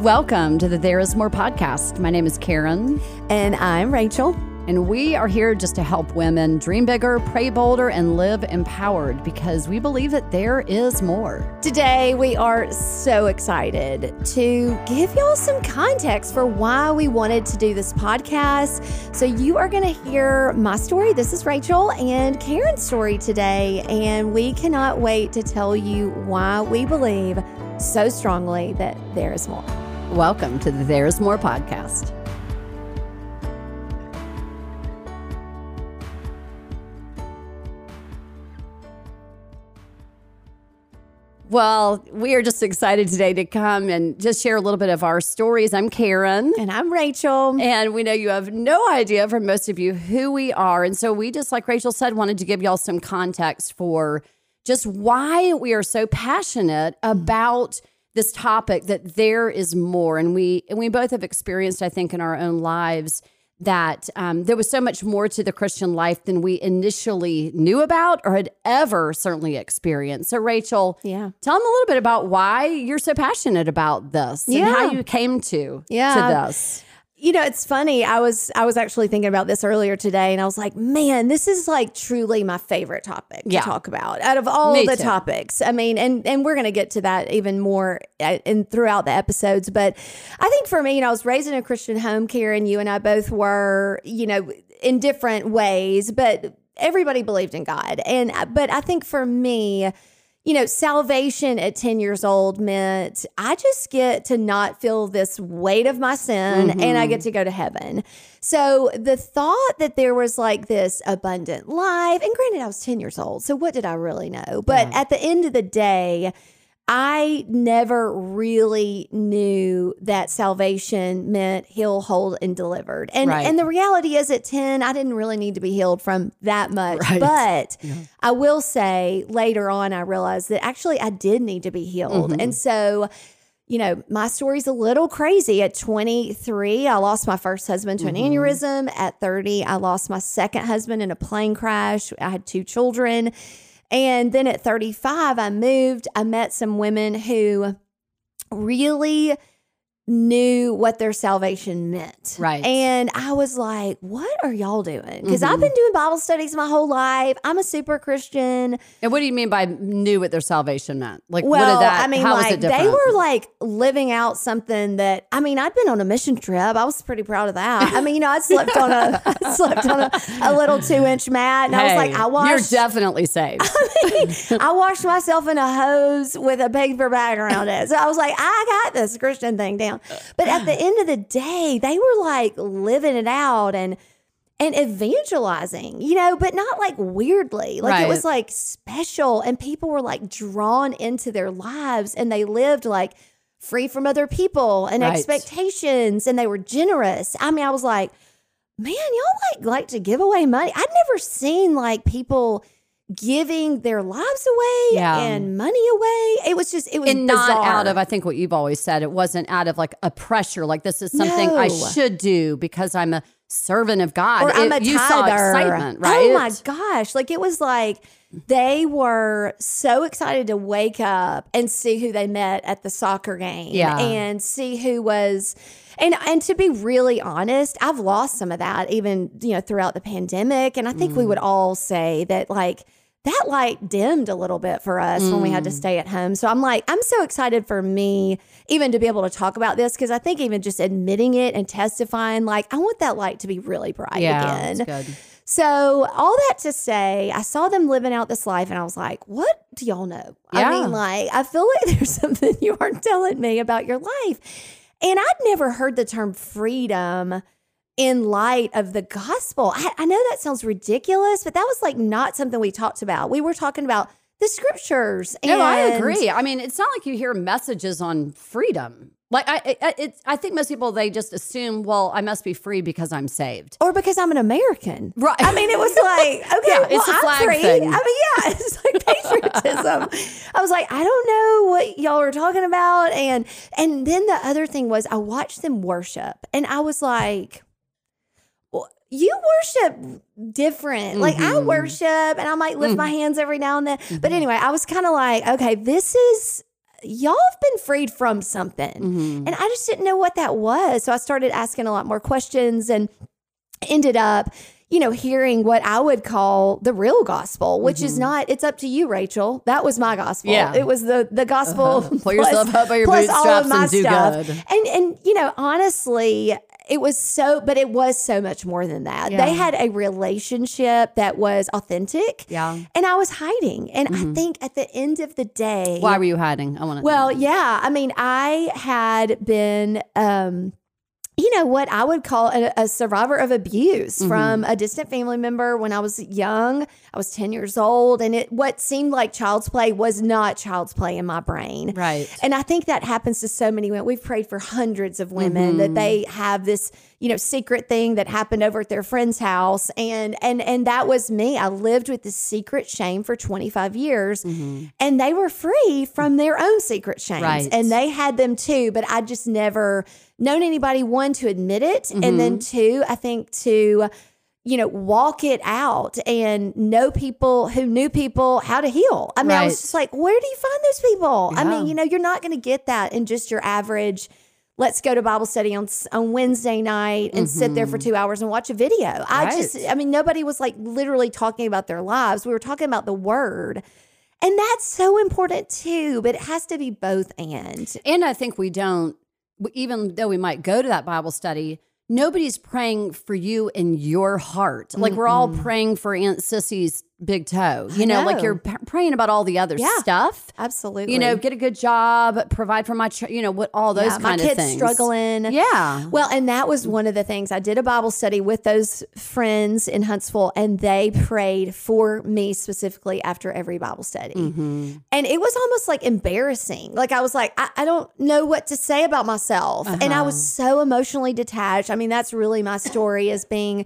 Welcome to the There Is More podcast. My name is Karen, And I'm Rachel. and we are here just to help women dream bigger, pray bolder, and live empowered because we believe that there is more. Today, we are so excited to give y'all some context for why we wanted to do this podcast. So, you are going to hear my story. This is Rachel and Karen's story today. And we cannot wait to tell you why we believe so strongly that there is more. Welcome to the There Is More podcast. Well, we are just excited today to come and just share a little bit of our stories. I'm Karen. And I'm Rachel. And we know you have no idea for most of you who we are. And so we just, like Rachel said, wanted to give y'all some context for just why we are so passionate mm-hmm. about this topic that there is more. And we and we both have experienced, I think, in our own lives that um, there was so much more to the Christian life than we initially knew about or had ever certainly experienced. So, Rachel, Yeah. tell them a little bit about why you're so passionate about this and how you came to Yeah. to this. You know, it's funny. I was I was actually thinking about this earlier today, and I was like, man, this is like truly my favorite topic Yeah. to talk about out of all Me the too. topics. I mean, and and we're gonna get to that even more uh, in throughout the episodes. But I think for me, you know, I was raised in a Christian home. Karen, you and I both were, you know, in different ways, but everybody believed in God. And but I think for me you know, salvation at 10 years old meant I just get to not feel this weight of my sin and I get mm-hmm. to go to heaven. So the thought that there was like this abundant life, and granted, I was 10 years old. So what did I really know? But at the end of the day, I never really knew that salvation meant heal, hold, and delivered. And Right. and the reality is at 10, I didn't really need to be healed from that much. Right. But I will say later on, I realized that actually I did need to be healed. Mm-hmm. And so, you know, my story's a little crazy. At 23, I lost my first husband to an Mm-hmm. aneurysm. At 30, I lost my second husband in a plane crash. I had two children. And then at 35, I moved. I met some women who really knew what their salvation meant. Right. And I was like, what are y'all doing? Because Mm-hmm. I've been doing Bible studies my whole life. I'm a super Christian. And what do you mean by knew what their salvation meant? Like, Well, what did that? I mean, like they were like living out something that I mean, I'd been on a mission trip. I was pretty proud of that. I mean, you know, I slept on a I slept on a, a little two inch mat, and I was like, Hey, I washed You're definitely saved. I washed myself in a hose with a paper bag around it. So I was like, I got this Christian thing down. But at the end of the day, they were like living it out and and evangelizing, you know, but not like weirdly. Like Right. it was like special and people were like drawn into their lives and they lived like free from other people and Right. expectations and they were generous. I mean, I was like, man, y'all like like to give away money. I'd never seen like people giving their lives away Yeah. and money away. It was just it was and not bizarre. out of, I think what you've always said, it wasn't out of like a pressure, like this is something I should do because I'm a servant of God. or I'm a It- you saw excitement, right? Oh my gosh. Like it was like they were so excited to wake up and see who they met at the soccer game. Yeah. And see who was and and to be really honest, I've lost some of that even, you know, throughout the pandemic. And I think Mm. we would all say that like that light dimmed a little bit for us when we had Mm. to stay at home. So I'm like, I'm so excited for me even to be able to talk about this because I think even just admitting it and testifying, like, I want that light to be really bright Yeah, again. So, all that to say, I saw them living out this life and I was like, what do y'all know? I mean, like, I feel like there's something you aren't telling me about your life. And I'd never heard the term freedom in light of the gospel. I, I know that sounds ridiculous, but that was like not something we talked about. We were talking about the scriptures. And No, I agree. I mean, it's not like you hear messages on freedom. Like I, I, I think most people they just assume, well, I must be free because I'm saved. Or because I'm an American. Right. I mean, it was like, okay, Yeah, well, it's a I'm flag free. thing. I mean, yeah, it's like patriotism. I was like, I don't know what y'all are talking about. And and then the other thing was I watched them worship and I was like, you worship different. Like I Mhm. worship and I might lift Mm. my hands every now and then. But anyway, I was kind of like, okay, this is y'all have been freed from something. Mm-hmm. And I just didn't know what that was. So I started asking a lot more questions and ended up, you know, hearing what I would call the real gospel, which is not, it's up to you, Rachel. That was my gospel. Mm-hmm. Yeah. It was the the gospel. Uh-huh. Pull yourself up by your all of bootstraps my and do stuff. good. And and you know, honestly, it was so, but it was so much more than that. Yeah. They had a relationship that was authentic. Yeah. Mm-hmm. And I was hiding. And I think at the end of the day, Why were you hiding? I want to. well, yeah. I mean, I had been, um, you know, what I would call a, a survivor of abuse Mm-hmm. from a distant family member when I was young. I was 10 years old, and it what seemed like child's play was not child's play in my brain. right. And I think that happens to so many women. We've prayed for hundreds of women that they have this, you know, secret thing that happened over at their friend's house. And and and that was me. I lived with this secret shame for 25 years. And they were free from their own secret shames. Right. And they had them too, but I just never known anybody one to admit it. And then two, I think to you know, walk it out and know people who knew people how to heal. I mean, I was just like, where do you find those people? I mean, you know, you're not going to get that in just your average. Let's go to Bible study on on Wednesday night and sit there for two hours and watch a video. I Mm-hmm. Right. just, I mean, nobody was like literally talking about their lives. We were talking about the Word, and that's so important too. But it has to be both and. And I think we don't, even though we might go to that Bible study, nobody's praying for you in your heart. Like we're all praying for Aunt Sissy's big toe. You know, like you're p- praying about all the other Yeah. stuff. Absolutely, You know, get a good job, provide for my, ch- you know, what all those Yeah, my kind of kids things. struggling. Yeah. Well, and that was one of the things I did a Bible study with those friends in Huntsville, and they prayed for me specifically after every Bible study. Mm-hmm. And it was almost like embarrassing. Like I was like, I, I don't know what to say about myself. And I was Uh-huh. so emotionally detached. I mean, that's really my story as being,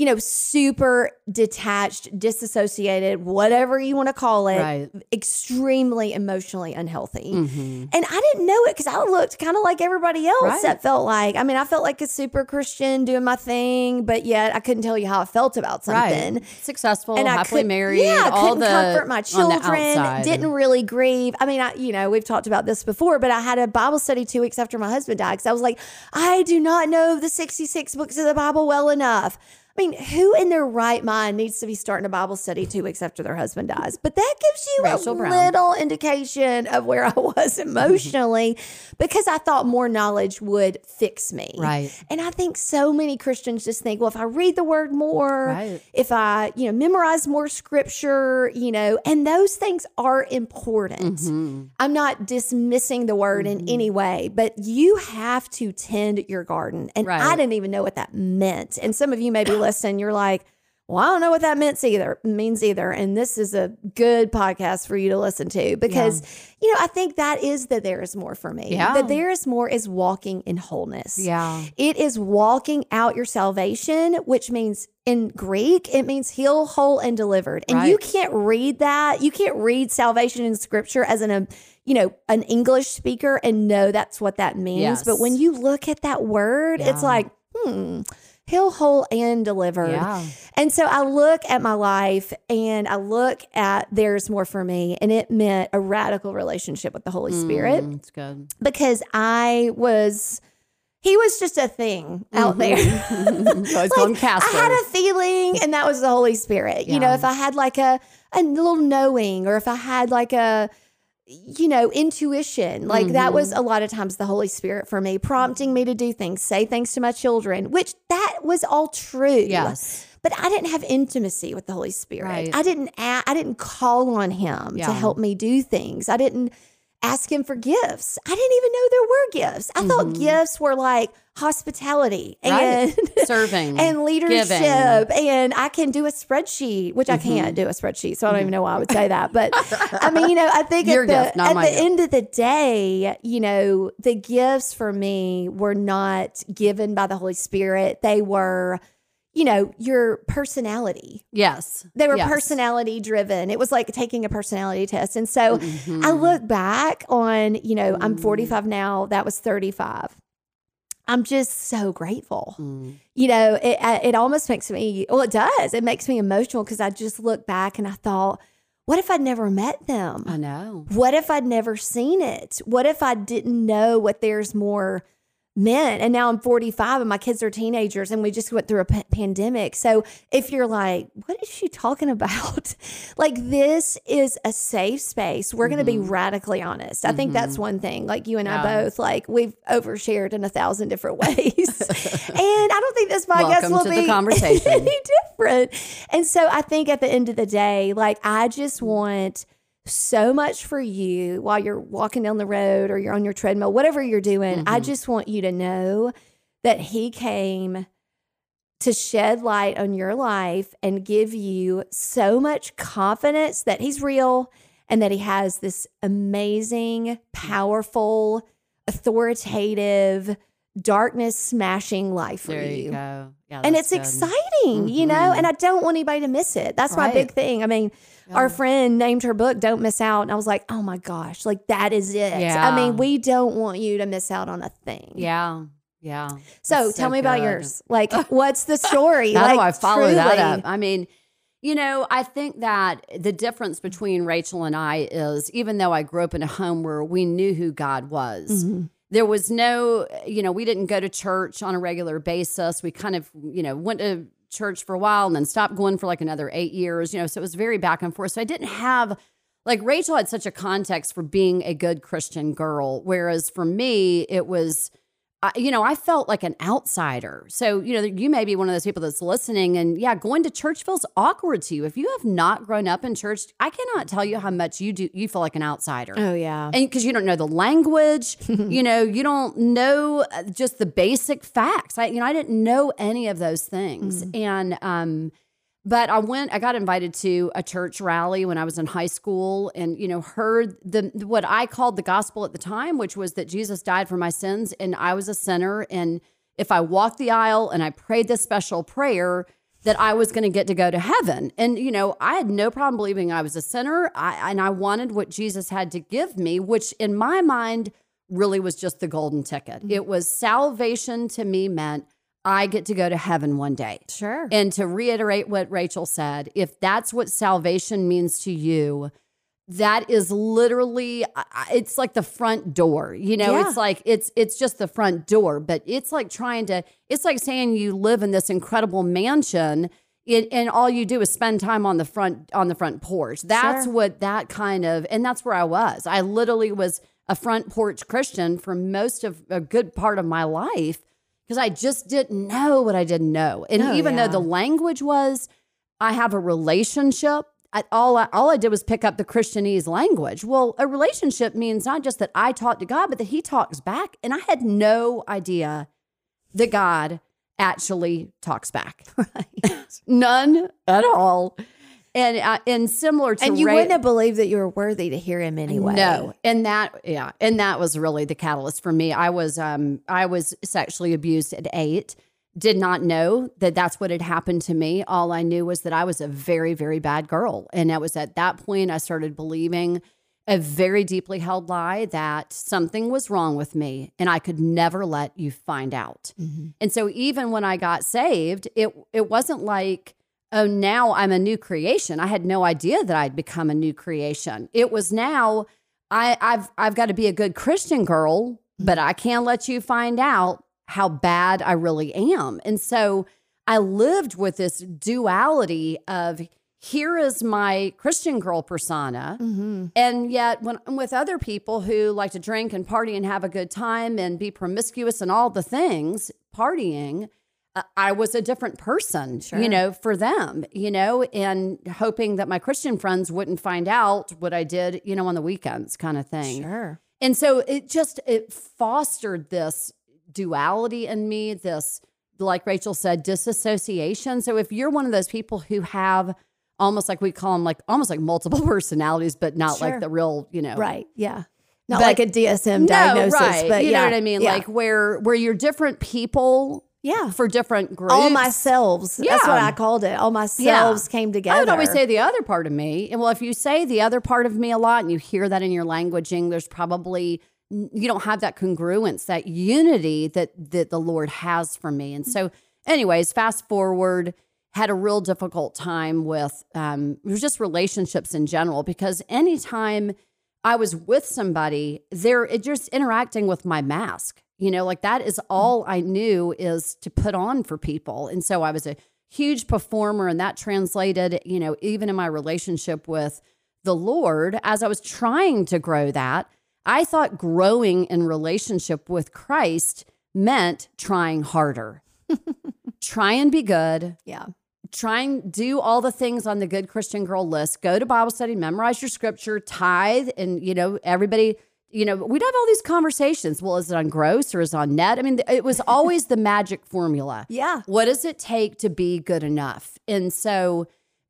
you know, super detached, disassociated, whatever you want to call it, Right. extremely emotionally unhealthy. Mhm. And I didn't know it because I looked kind of like everybody else. Right. That felt like, I mean, I felt like a super Christian doing my thing, but yet I couldn't tell you how I felt about something. Right. Successful, And I happily could- married, Yeah, I couldn't the comfort my children. Didn't really grieve. I mean, I, you know, we've talked about this before, but I had a Bible study two weeks after my husband died because I was like, I do not know the sixty-six books of the Bible well enough. I mean, who in their right mind needs to be starting a Bible study two weeks after their husband dies? But that gives you Rachel a Brown. little indication of where I was emotionally because I thought more knowledge would fix me. Right. And I think so many Christians just think, well, if I read the word more, Right. if I, you know, memorize more scripture, you know, and those things are important. Mm-hmm. I'm not dismissing the word in any way, but you have to tend your garden. And I didn't even know what that meant. And some of you may be listening, you're like, well, I don't know what that means either. Means either, and this is a good podcast for you to listen to because you know I think that is that there is more for me. Yeah. That there is more is walking in wholeness. Yeah. It is walking out your salvation, which means in Greek, it means heal, whole, and delivered. And you can't read that. You can't read salvation in scripture as an, um, you know, an English speaker and know that's what that means. Yes. But when you look at that word, it's like, hmm, heal, whole, and delivered. Yeah. And so I look at my life and I look at there's more for me. And it meant a radical relationship with the Holy Spirit Mm, it's good. because I was, he was just a thing out there. Always call him Casper. I had a feeling, and that was the Holy Spirit. You know, if I had like a, a little knowing, or if I had like a, you know, intuition, like that Mm-hmm. was a lot of times the Holy Spirit for me, prompting me to do things, say things to my children, which that was all true. yes. But I didn't have intimacy with the Holy Spirit. Right. I didn't. I didn't call on Him Yeah. to help me do things. I didn't ask Him for gifts. I didn't even know there were gifts. I thought gifts were like hospitality and Mm-hmm. Serving. and leadership, Giving. Mm-hmm. and I can do a spreadsheet, which I can't do a spreadsheet, so I don't even know why I would say that. But I mean, you know, I think Your at the gift, not at the gift. end of the day, you know, the gifts for me were not given by the Holy Spirit; they were. You know, your personality. Yes. They were Yes. personality driven. It was like taking a personality test. And so Mm-hmm. I look back on, you know, I'm 45 now, that was 35. I'm just so grateful. Mm. You know, it uh, it almost makes me well, it does. It makes me emotional because I just look back and I thought, what if I'd never met them? I know. What if I'd never seen it? What if I didn't know what there's more meant? And now I'm 45 and my kids are teenagers and we just went through a p- pandemic. So if you're like, what is she talking about? like, this is a safe space. We're going to be mm-hmm. radically honest. I think that's mm-hmm. one thing. Like, you and I both, like, we've overshared in a thousand different ways. and I don't think this podcast Welcome will be conversation. any different. And so I think at the end of the day, like, I just want so much for you while you're walking down the road or you're on your treadmill, whatever you're doing. I just want you to know that He came to shed light on your life and give you so much confidence that He's real and that He has this amazing, powerful, authoritative, darkness smashing life for There you you. go. Yeah, And it's good. exciting, you know, Mhm. and I don't want anybody to miss it. That's my big thing. I mean, Yeah. our friend named her book Don't Miss Out. And I was like, oh my gosh, like that is it. I mean, we don't want you to miss out on a thing. Yeah. Yeah. So tell me about yours. Like, what's the story? How like, do I follow that up? I mean, you know, I think that the difference between Rachel and I is even though I grew up in a home where we knew who God was, Mhm. there was no, you know, we didn't go to church on a regular basis. We kind of, you know, went to church for a while and then stopped going for like another eight years, you know, so it was very back and forth. So I didn't have, like, Rachel had such a context for being a good Christian girl, whereas for me, it was, I, you know, I felt like an outsider. So, you know, you may be one of those people that's listening, and yeah, going to church feels awkward to you. If you have not grown up in church, I cannot tell you how much you do. You feel like an outsider Oh, yeah. and because you don't know the language you know you don't know uh, just the basic facts i you know i didn't know any of those things and um but i went i got invited to a church rally when i was in high school and you know heard the what i called the gospel at the time which was that jesus died for my sins and i was a sinner and if i walked the aisle and i prayed this special prayer that I was going to get to go to heaven. And, you know, I had no problem believing I was a sinner. I, and I wanted what Jesus had to give me, which in my mind really was just the golden ticket. Mm-hmm. It was salvation to me meant I get to go to heaven one day. Sure. And to reiterate what Rachel said, if that's what salvation means to you, that is literally it's like the front door you know Yeah. it's like it's it's just the front door but it's like trying to it's like saying you live in this incredible mansion it, and all you do is spend time on the front on the front porch that's Sure. what that kind of and that's where i was i literally was a front porch christian for most of a good part of my life because i just didn't know what i didn't know and Oh, even yeah. though the language was I have a relationship. I, all I, all I did was pick up the Christianese language. Well, a relationship means not just that I talk to God, but that He talks back. And I had no idea that God actually talks back. None at all. And uh, and similar to and you Ra- wouldn't have believed that you were worthy to hear him anyway. no, and that yeah, and that was really the catalyst for me. I was um I was sexually abused at eight. Did not know that that's what had happened to me. All I knew was that I was a very very bad girl, and it was at that point I started believing a very deeply held lie that something was wrong with me, and I could never let you find out. And so even when I got saved, it it wasn't like oh now I'm a new creation. I had no idea that I'd become a new creation. It was now I I've I've got to be a good Christian girl, but I can't let you find out how bad I really am. And so I lived with this duality of here is my Christian girl persona. Mm-hmm. And yet, when I'm with other people who like to drink and party and have a good time and be promiscuous and all the things, partying, Uh, I was a different person, Sure. you know, for them, you know, and hoping that my Christian friends wouldn't find out what I did, you know, on the weekends kind of thing. Sure. And so it just it fostered this duality in me, this like Rachel said, disassociation. So if you're one of those people who have almost like we call them like almost like multiple personalities, but not Sure. like the real, you know, Right. Yeah. Not But- like a DSM diagnosis, no, right. but you yeah. know what I mean? Yeah. Like where where you're different people yeah. for different groups. All my selves. That's what I called it. All my Yeah. selves came together. I would always say the other part of me. And well, if you say the other part of me a lot and you hear that in your languaging, there's probably you don't have that congruence, that unity that that the Lord has for me. And so, anyways, fast forward. had a real difficult time with um, it was just relationships in general because anytime I was with somebody, they're just interacting with my mask. You know, like that is mm-hmm. all I knew is to put on for people. And so I was a huge performer, and that translated, you know, even in my relationship with the Lord, as I was trying to grow that, I thought growing in relationship with Christ meant trying harder. Try and be good. Yeah. Try and do all the things on the good Christian girl list. Go to Bible study, memorize your scripture, tithe, and you know, everybody, you know, we'd have all these conversations. Well, is it on gross or is it on net? I mean, it was always the magic formula. Yeah. What does it take to be good enough? And so,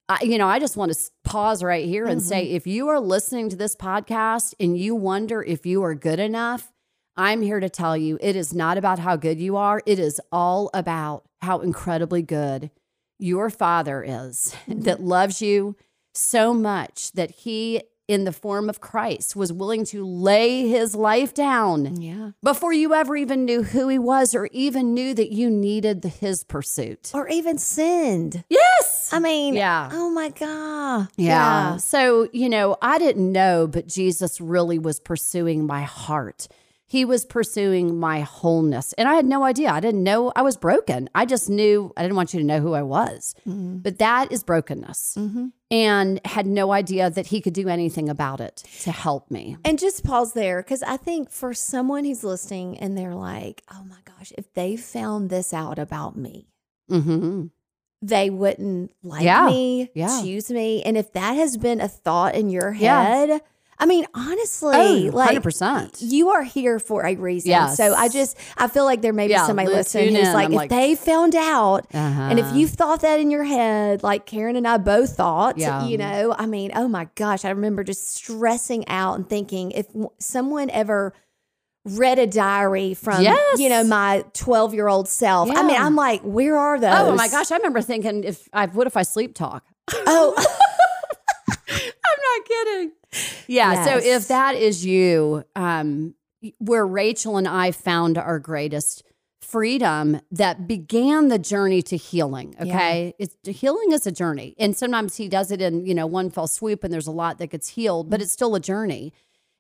I, you know, I just want to pause right here and say mm-hmm. if you are listening to this podcast and you wonder if you are good enough, I'm here to tell you it is not about how good you are. It is all about how incredibly good your father is mm-hmm. that loves you so much that he, in the form of Christ, was willing to lay his life down Yeah. before you ever even knew who he was or even knew that you needed the- his pursuit. Or even sinned. Yes. I mean, Yeah. Oh my God. Yeah. So, you know, I didn't know, but Jesus really was pursuing my heart. He was pursuing my wholeness. And I had no idea. I didn't know I was broken. I just knew I didn't want you to know who I was. But that is brokenness. And had no idea that he could do anything about it to help me. And just pause there because I think for someone who's listening and they're like, oh my gosh, if they found this out about me, hmm they wouldn't like Yeah. me, Yeah. choose me. And if that has been a thought in your Yeah. I mean, honestly, Oh, like 100%. you are here for a reason. Yes. So I just, I feel like there may be Yeah, somebody listening who's in. like, I'm if like- they found out, and if Uh-huh. you thought that in your head, like Karen and I both thought, Yeah. you know, I mean, oh my gosh, I remember just stressing out and thinking if someone ever read a diary from, Yes. you know, my 12 year old self, I mean, I'm like, where are those? Oh my gosh, I remember thinking if I what if I sleep talk? Oh, not kidding. Yeah. So if that is you, um, where Rachel and I found our greatest freedom that began the journey to healing. Okay. It's healing is a journey. And sometimes he does it in, you know, one fell swoop and there's a lot that gets healed, but it's still a journey.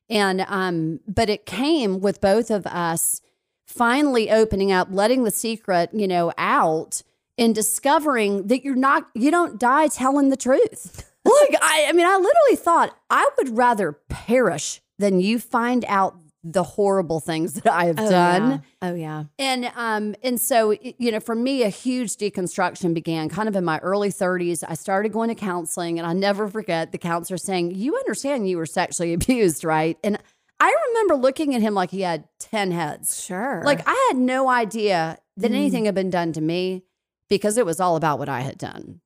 And um, but it came with both of us finally opening up, letting the secret, you know, out and discovering that you're not you don't die telling the truth. Like I I mean I literally thought I would rather perish than you find out the horrible things that I have oh, done. yeah. Oh, yeah. And um and so you know for me a huge deconstruction began kind of in my early 30s. I started going to counseling and I never forget the counselor saying, "You understand you were sexually abused, right?" And I remember looking at him like he had 10 heads. Sure. Like I had no idea that Mm. anything had been done to me because it was all about what I had done.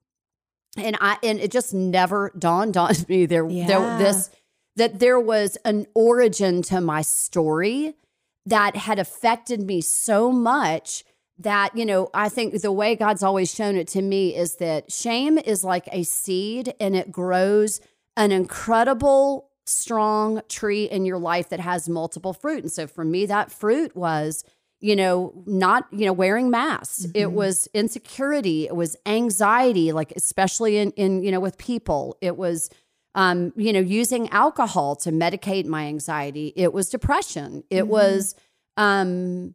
And I and it just never dawned on me there, Yeah. there this that there was an origin to my story that had affected me so much that you know I think the way God's always shown it to me is that shame is like a seed and it grows an incredible strong tree in your life that has multiple fruit and so for me that fruit was you know not you know wearing masks. It was insecurity. It was anxiety like especially in in you know with people. It was um you know using alcohol to medicate my anxiety. It was depression. It Mhm. was um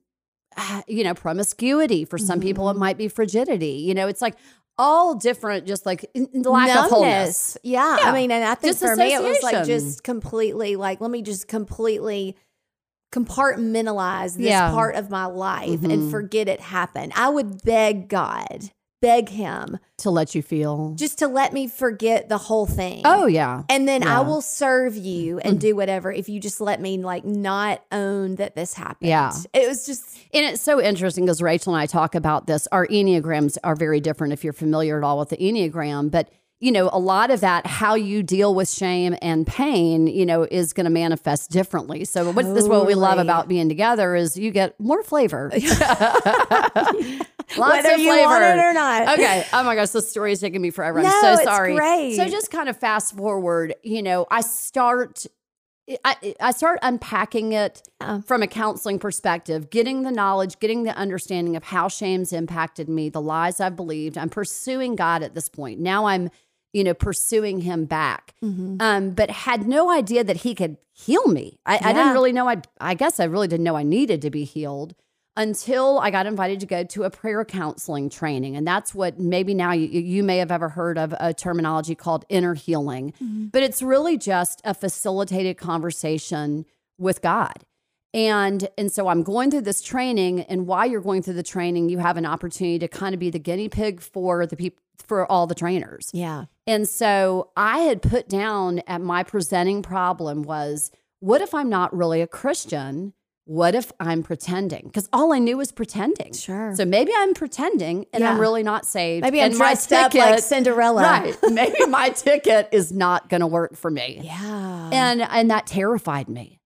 ah, you know promiscuity for some people. It might be frigidity. You know it's like all different just like in- in the lack of wholeness. Yeah, Yeah. I mean, and I think for me, it was like just completely like, let me just completely compartmentalize this Yeah. part of my life Mhm. and forget it happened. I would beg God, beg Him to let you feel just to let me forget the whole thing. oh yeah And then I will serve you and do whatever if you just let me like not own that this happened. Yeah. It was just And it's so interesting because Rachel and I talk about this. Our Enneagrams are very different if you're familiar at all with the Enneagram. But, you know, a lot of that, how you deal with shame and pain, you know, is going to manifest differently. So, what's this what we love about being together is you get more flavor. Lots whether of you flavor. want it or not. okay. Oh my gosh, this story is taking me forever. No, I'm so sorry. great. So just kind of fast forward, you know, I start I, I start unpacking it from a counseling perspective, getting the knowledge, getting the understanding of how shame's impacted me, the lies I've believed. I'm pursuing God at this point. Now I'm, you know, pursuing Him back. Mm-hmm. Um, but had no idea that He could heal me. I, I didn't really know. I, I guess I really didn't know I needed to be healed until I got invited to go to a prayer counseling training. And that's what maybe now you, you may have ever heard of a terminology called inner healing, but it's really just a facilitated conversation with God. And and so I'm going through this training and while you're going through the training you have an opportunity to kind of be the guinea pig for the people for all the trainers. Yeah. And so I had put down at my presenting problem was what if I'm not really a Christian? What if I'm pretending? Because all I knew was pretending. Sure. So maybe I'm pretending and I'm really not saved. Maybe I'm dressed up like ticket- Cinderella. Right. Maybe my ticket is not going to work for me. Yeah. And and that terrified me.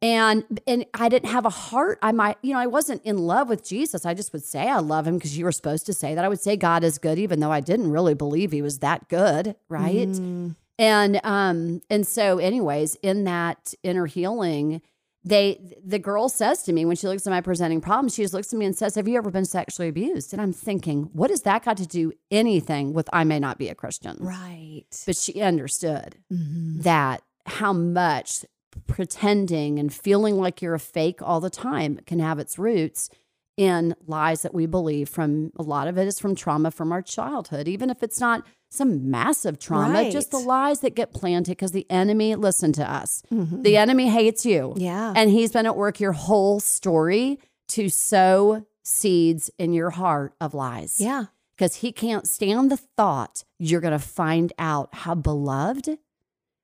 And and I didn't have a heart. I might, you know, I wasn't in love with Jesus. I just would say I love him because you were supposed to say that. I would say God is good, even though I didn't really believe he was that good, right? Mm. And um, and so, anyways, in that inner healing, they the girl says to me when she looks at my presenting problem, she just looks at me and says, Have you ever been sexually abused? And I'm thinking, what has that got to do anything with I may not be a Christian? Right. But she understood Mhm. that how much pretending and feeling like you're a fake all the time can have its roots in lies that we believe from a lot of it is from trauma from our childhood even if it's not some massive trauma just the lies that get planted because the enemy listen to us Mhm. the enemy hates you Yeah. and he's been at work your whole story to sow seeds in your heart of lies yeah. because he can't stand the thought you're going to find out how beloved,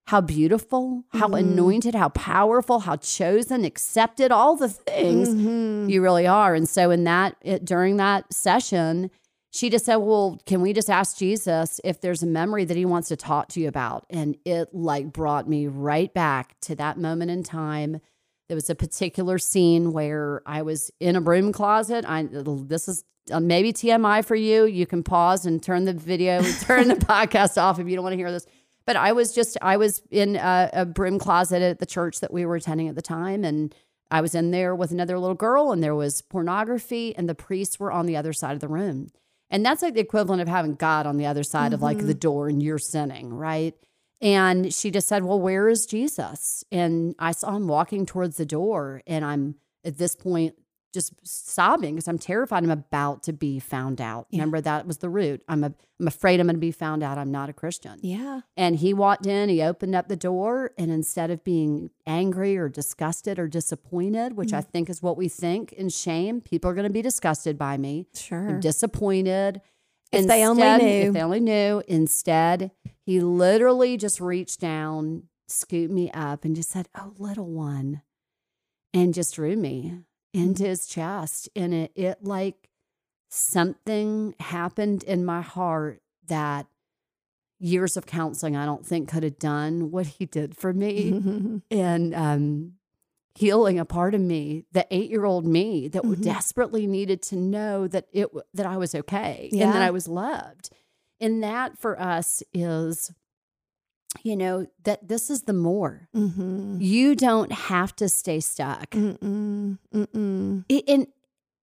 how beautiful, how Mhm. anointed, how powerful, how chosen, accepted, all the things Mhm. you really are. And so, in that, it, during that session, she just said, Well, can we just ask Jesus if there's a memory that he wants to talk to you about? And it like brought me right back to that moment in time. There was a particular scene where I was in a broom closet. I this is uh, maybe TMI for you. You can pause and turn the video, turn the podcast off if you don't want to hear this. But I was just I was in a, a broom closet at the church that we were attending at the time, and I was in there with another little girl, and there was pornography, and the priests were on the other side of the room. And that's like the equivalent of having God on the other side of like the mm-hmm. door and you're sinning, right? And she just said, Well, where is Jesus? And I saw him walking towards the door. And I'm at this point just sobbing because I'm terrified I'm about to be found out. Yeah. Remember, that was the root. I'm, a, I'm afraid I'm going to be found out I'm not a Christian. Yeah. And he walked in, he opened up the door, and instead of being angry or disgusted or disappointed, which I Mm. think is what we think in shame, people are going to be disgusted by me, Sure. disappointed. If they only knew. If they only knew. Instead, he literally just reached down, scooped me up, and just said, Oh, little one. And just drew me into his chest. And it, it like something happened in my heart that years of counseling I don't think could have done what he did for me and um, healing a part of me, the eight year old me that Mhm. desperately needed to know that it that I was okay and that I was loved. And that for us is, you know, that this is the more. Mhm. You don't have to stay stuck. Mm-mm. Mm-mm. In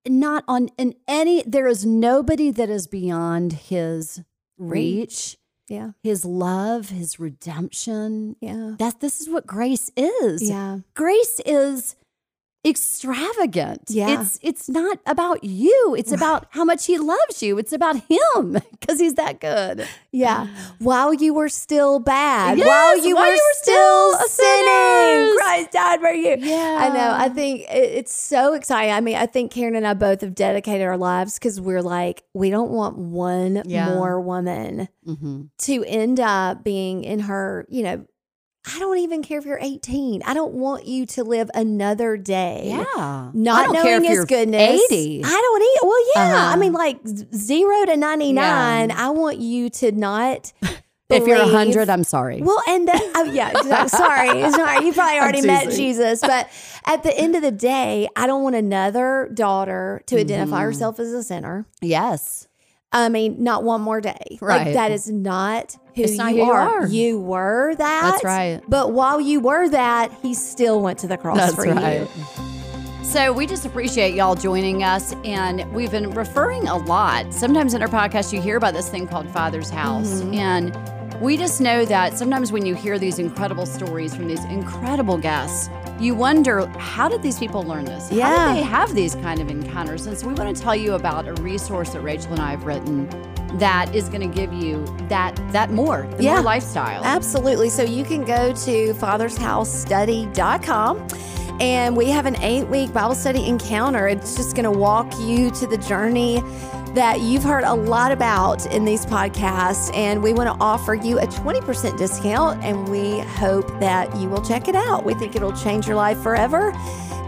not on in any there is nobody that is beyond his reach, Yeah. his love, his redemption. Yeah. That this is what grace is. Yeah. grace is extravagant. Yeah. It's it's not about you. It's about how much he loves you. It's about him because he's that good. Yeah. While you were still bad, Yes, while you while were you were still still sinning, sinners. Christ died for you. Yeah. I know. I think it- it's so exciting. I mean, I think Karen and I both have dedicated our lives because we're like, we don't want one Yeah. more woman Mm-hmm. to end up being in her, you know, I don't even care if you're 18. I don't want you to live another day. Yeah. Not knowing his goodness. 80. I don't eat. Well, yeah. Uh-huh. I mean, like zero to 99. Yeah. I want you to not. if you're a hundred, I'm sorry. Well, and that, oh, yeah, sorry, sorry. You probably already met. Jesus, but at the end of the day, I don't want another daughter to identify Mhm. herself as a sinner. yes. I mean, not one more day. Right. Like that is not who, you, not who you are. are. You were that. That's right. But while you were that, he still went to the cross That's for right. you. So we just appreciate y'all joining us, and we've been referring a lot. Sometimes in our podcast, you hear about this thing called Father's House, Mm-hmm. and we just know that sometimes when you hear these incredible stories from these incredible guests, you wonder how did these people learn this? Yeah. How did they have these kind of encounters? And so we want to tell you about a resource that Rachel and I have written that is going to give you that that more, the Yeah. more lifestyle. Absolutely. So you can go to fathersHouseStudy.com and we have an eight week Bible study encounter. It's just going to walk you to the journey that you've heard a lot about in these podcasts. And we want to offer you a 20% discount. And we hope that you will check it out. We think it'll change your life forever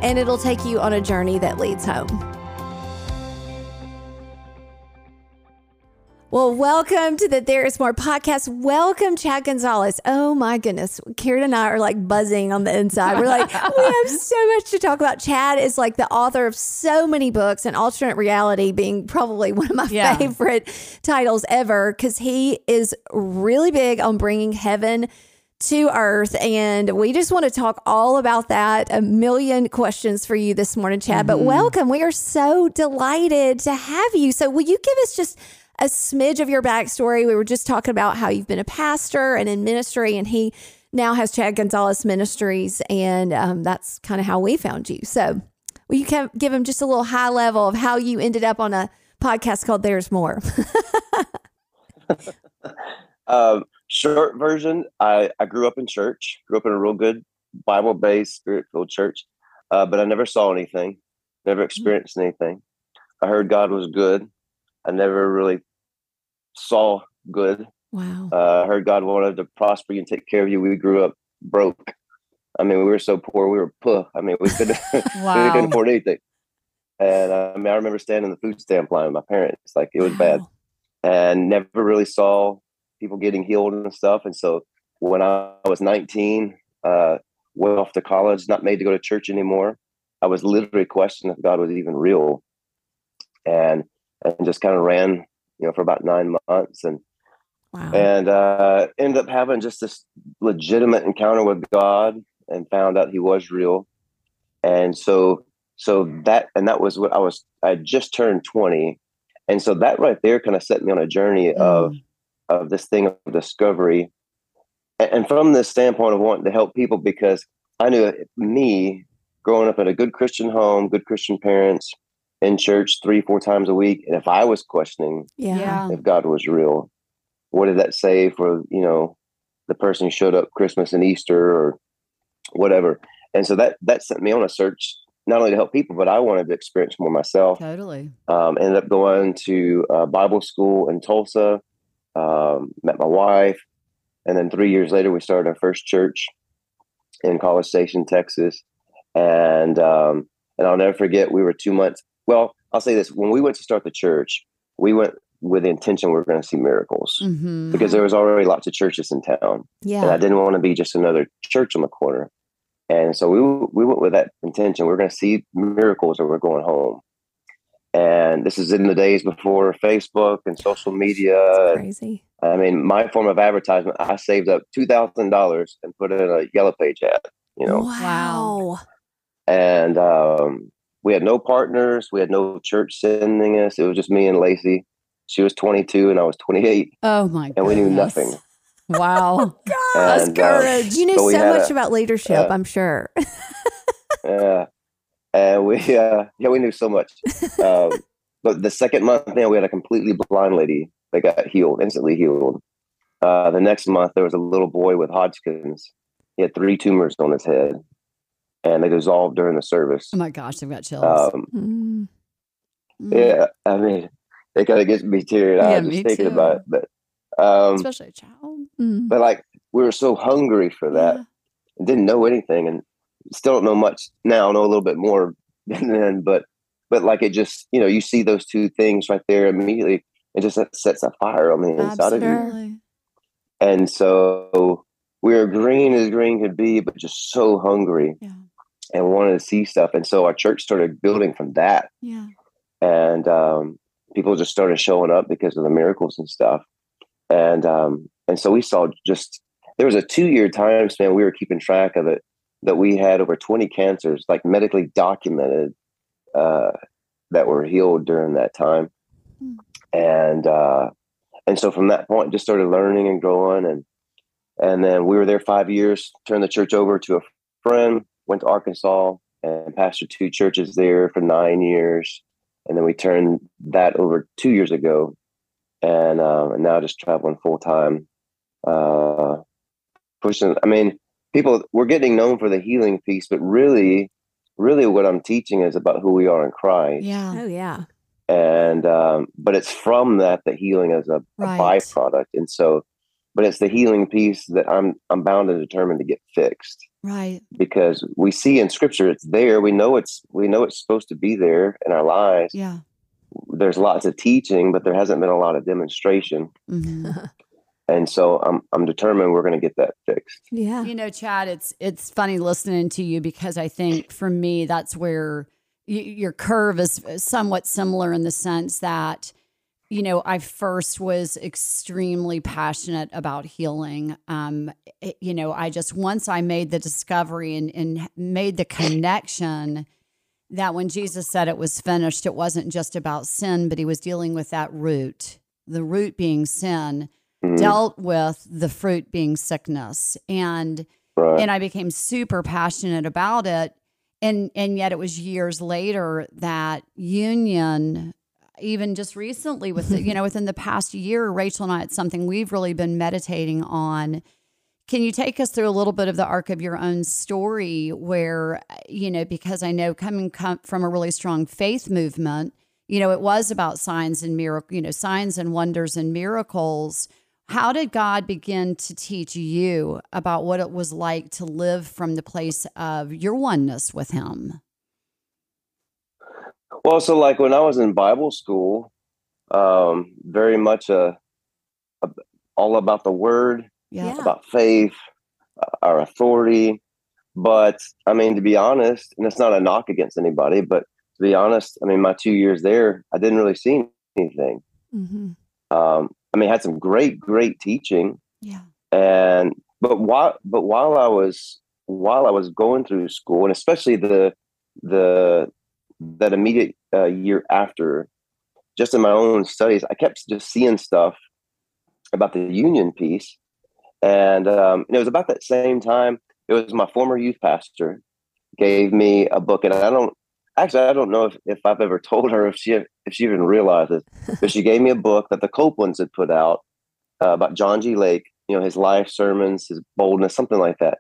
and it'll take you on a journey that leads home. Well, welcome to the There Is More podcast. Welcome, Chad Gonzales. Oh my goodness. Karen and I are like buzzing on the inside. We're like, we have so much to talk about. Chad is like the author of so many books, and Alternate Reality being probably one of my Yeah. favorite titles ever because he is really big on bringing heaven to earth. And we just want to talk all about that. A million questions for you this morning, Chad. But mm-hmm. welcome. We are so delighted to have you. So, will you give us just a smidge of your backstory? We were just talking about how you've been a pastor and in ministry, and he now has Chad Gonzales Ministries. And um, that's kind of how we found you. So, will you can give him just a little high level of how you ended up on a podcast called There's More? Um, short version, I, I grew up in church, grew up in a real good Bible based, spirit filled church, uh, but I never saw anything, never experienced anything. I heard God was good. I never really saw good. Wow. Uh, I heard God wanted to prosper you and take care of you. We grew up broke. I mean, we were so poor, we were poor. I mean, we couldn't, we couldn't afford anything. And uh, I mean, I remember standing in the food stamp line with my parents. Like, it was bad and never really saw people getting healed and stuff. And so when I was 19, uh, went off to college, not made to go to church anymore. I was literally questioning if God was even real, and and just kind of ran, you know, for about nine months, and Wow. and uh, ended up having just this legitimate encounter with God, and found out He was real. And so so that and that was what I was. I just turned 20, and so that right there kind of set me on a journey of Mm. of this thing of discovery and, and from the standpoint of wanting to help people because i knew me growing up in a good christian home good christian parents in church three four times a week and if i was questioning yeah. Yeah. if god was real what did that say for you know the person who showed up christmas and easter or whatever and so that that sent me on a search not only to help people but i wanted to experience more myself Totally. um, ended up going to uh, Bible school in Tulsa. Um, met my wife, and then three years later, we started our first church in College Station, Texas. And um, and I'll never forget, we were two months. Well, I'll say this: when we went to start the church, we went with the intention we're going to see miracles hmm because there was already lots of churches in town, and I didn't want to be just another church on the corner. And so we we went with that intention. We are going to see miracles, or we're going home. And this is in the days before Facebook and social media. It's And, crazy. I mean, my form of advertisement, I saved up two thousand dollars and put it in a yellow page ad. You know, Wow. and um, we had no partners. We had no church sending us. It was just me and Lacey. She was 22 and I was 28, Oh my god. and we knew goodness. nothing. Wow. That's And, uh, courage. You knew but so much a- about leadership, uh, I'm sure. Yeah, and we uh, yeah we knew so much. Um, but the second month, man, we had a completely blind lady that got healed, instantly healed. Uh, the next month, there was a little boy with Hodgkin's. He had three tumors on his head, and they dissolved during the service. Oh my gosh, I've got chills. Um, Mm. Mm. yeah, I mean, it kind of gets me teary Yeah, eyed me just thinking too. about it. But um, Especially a child. Mm. but like we were so hungry for that, Yeah. didn't know anything, and still don't know much now. Know a little bit more than then, but but like it just you know you see those two things right there immediately. It just sets a fire on the inside of you. Absolutely. And so we were green as green could be, but just so hungry Yeah. And wanted to see stuff. And so our church started building from that. Yeah. And um, people just started showing up because of the miracles and stuff. And um, and so we saw just there was a two year time span we were keeping track of it that we had over 20 cancers like medically documented uh, that were healed during that time. Hmm. And uh, and so from that point just started learning and growing and and then we were there five years, turned the church over to a friend, went to Arkansas and pastored two churches there for nine years. And then we turned that over two years ago. And, uh, and now just traveling full time. Uh, pushing, I mean, people, we're getting known for the healing piece, but really, really what I'm teaching is about who we are in Christ. Yeah. Oh, yeah. And, um, but it's from that the healing is a, right. a byproduct. And so, but it's the healing piece that I'm I'm bound and determined to get fixed. Right. Because we see in scripture it's there. We know it's we know it's supposed to be there in our lives. Yeah. There's lots of teaching, but there hasn't been a lot of demonstration. Mm-hmm. and so I'm I'm determined we're going to get that fixed. Yeah. You know, Chad, it's it's funny listening to you because I think for me that's where your curve is somewhat similar in the sense that you know, I first was extremely passionate about healing. Um, it, you know, I just once I made the discovery and, and made the connection that when Jesus said it was finished, it wasn't just about sin, but he was dealing with that root, the root being sin, mm-hmm. dealt with the fruit being sickness. And right. and I became super passionate about it. And and yet it was years later that union even just recently with the, you know within the past year rachel and i it's something we've really been meditating on. Can you take us through a little bit of the arc of your own story where you know because i know coming come from a really strong faith movement you know it was about signs and miracle you know signs and wonders and miracles. How did god begin to teach you about what it was like to live from the place of your oneness with him well, so like when I was in Bible school, um, very much a, a, all about the word, yeah. about faith, uh, our authority. But I mean, to be honest, and it's not a knock against anybody, but to be honest, I mean, my two years there, I didn't really see anything. Mm-hmm. Um, I mean, I had some great, great teaching. Yeah. And but while but while I was while I was going through school, and especially the the that immediate uh, year after, just in my own studies, I kept just seeing stuff about the union piece. And um, it was about that same time, it was my former youth pastor gave me a book. And I don't, actually, I don't know if, if I've ever told her if she, if she even realizes, but she gave me a book that the Copelands had put out uh, about John G. Lake, you know, his life sermons, his boldness, something like that.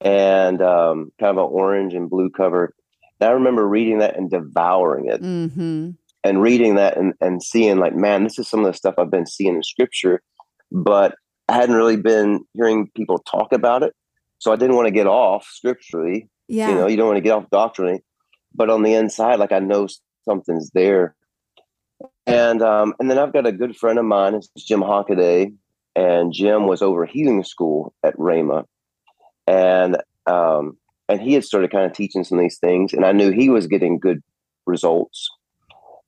And um, kind of an orange and blue cover. And I remember reading that and devouring it. Mm-hmm. And reading that and, and seeing, like, man, this is some of the stuff I've been seeing in scripture, but I hadn't really been hearing people talk about it. So I didn't want to get off scripturally. Yeah. You know, you don't want to get off doctrinally. But on the inside, like, I know something's there. And um, and then I've got a good friend of mine, it's Jim Hockaday, and Jim was over healing school at Rhema. And um, and he had started kind of teaching some of these things and i knew he was getting good results.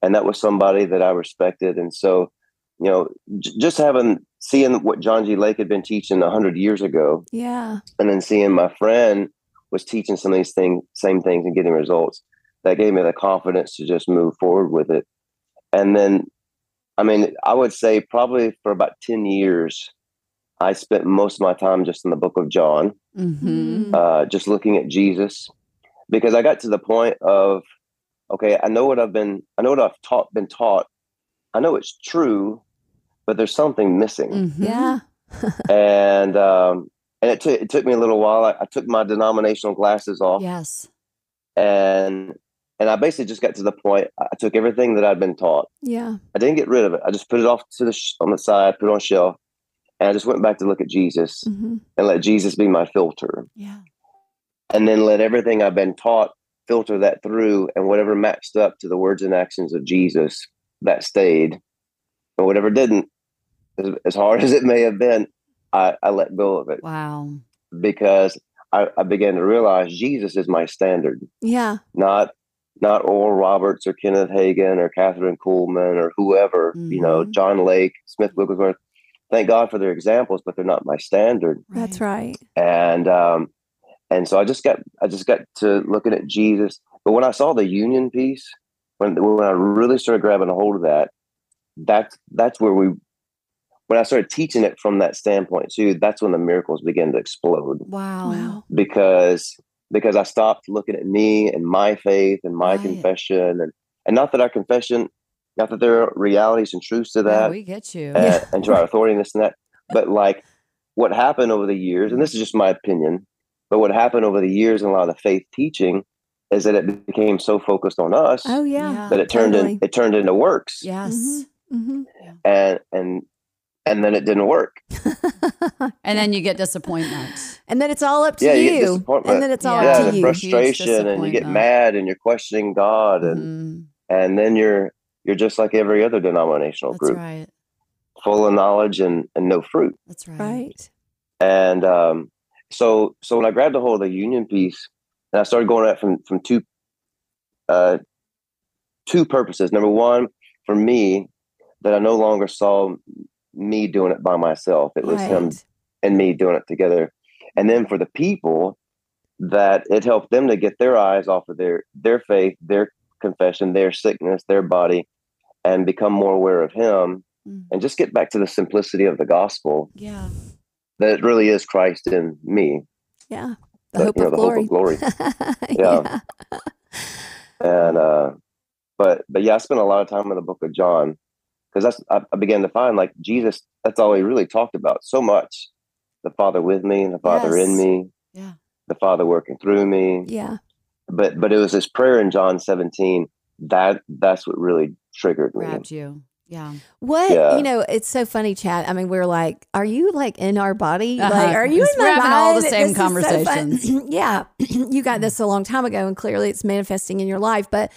And that was somebody that i respected and so you know j- just having seeing what john g. Lake had been teaching 100 years ago yeah. and then seeing my friend was teaching some of these things same things and getting results that gave me the confidence to just move forward with it. And then i mean i would say probably for about 10 years I spent most of my time just in the book of John, mm-hmm. uh, just looking at Jesus, because I got to the point of, okay, I know what I've been, I know what I've taught, been taught. I know it's true, but there's something missing. Mm-hmm. Yeah. and um, and it took it took me a little while. I, I took my denominational glasses off. Yes. And and I basically just got to the point. I took everything that I'd been taught. Yeah. I didn't get rid of it. I just put it off to the sh- on the side, put it on shelf, and I just went back to look at Jesus mm-hmm. and let Jesus be my filter. Yeah. And then let everything I've been taught filter that through and whatever matched up to the words and actions of Jesus, that stayed. And whatever didn't, as, as hard as it may have been, I, I let go of it. Wow. Because I, I began to realize Jesus is my standard. Yeah. Not not Oral Roberts or Kenneth Hagin or Kathryn Kuhlman or whoever, you know, Mhm. John Lake, Smith Wigglesworth. Thank God for their examples, but they're not my standard. That's right. And um, and so I just got I just got to looking at Jesus. But when I saw the union piece, when when I really started grabbing a hold of that, that's that's where we when I started teaching it from that standpoint too, that's when the miracles began to explode Wow. Wow. because because I stopped looking at me and my faith and my Right. confession and and not that our confession, not that there are realities and truths to Yeah, that we get you. and, and to our authority and this and that, but like what happened over the years, and this is just my opinion, but what happened over the years in a lot of the faith teaching is that it became so focused on us Oh yeah. Yeah. that it turned totally. in it turned into works Yes. Mm-hmm. and and and then it didn't work. And then you get disappointment. and then it's all up to Yeah, you get you. disappointment. And then it's all Yeah, up to you. frustration and you get mad and you're questioning God and Mhm. and then you're you're just like every other denominational That's group, right. full of knowledge and and no fruit. That's right. Right. And um, so so when I grabbed a hold of the union piece and I started going at it from from two uh, two purposes. Number one, for me, that I no longer saw me doing it by myself. It was him and me doing it together. And then for the people, that it helped them to get their eyes off of their their faith, their confession, their sickness, their body, and become more aware of Him, Mm. and just get back to the simplicity of the gospel Yeah. that it really is Christ in me, Yeah. The but, hope you know, of the glory. hope of glory. yeah. and uh, but but yeah, I spent a lot of time in the Book of John because that's I, I began to find like Jesus. That's all he really talked about so much: the Father with me, the Father in me, Yeah. the Father working through me. Yeah. But but it was this prayer in John 17 that that's what really triggered me. Grabbed you. Yeah. What Yeah. you know, it's so funny, Chad. I mean, we're like, are you like in our body? Uh-huh. Like, are you It's- in my we're having all the same This is so conversations. yeah, you got this a long time ago, and clearly it's manifesting in your life. But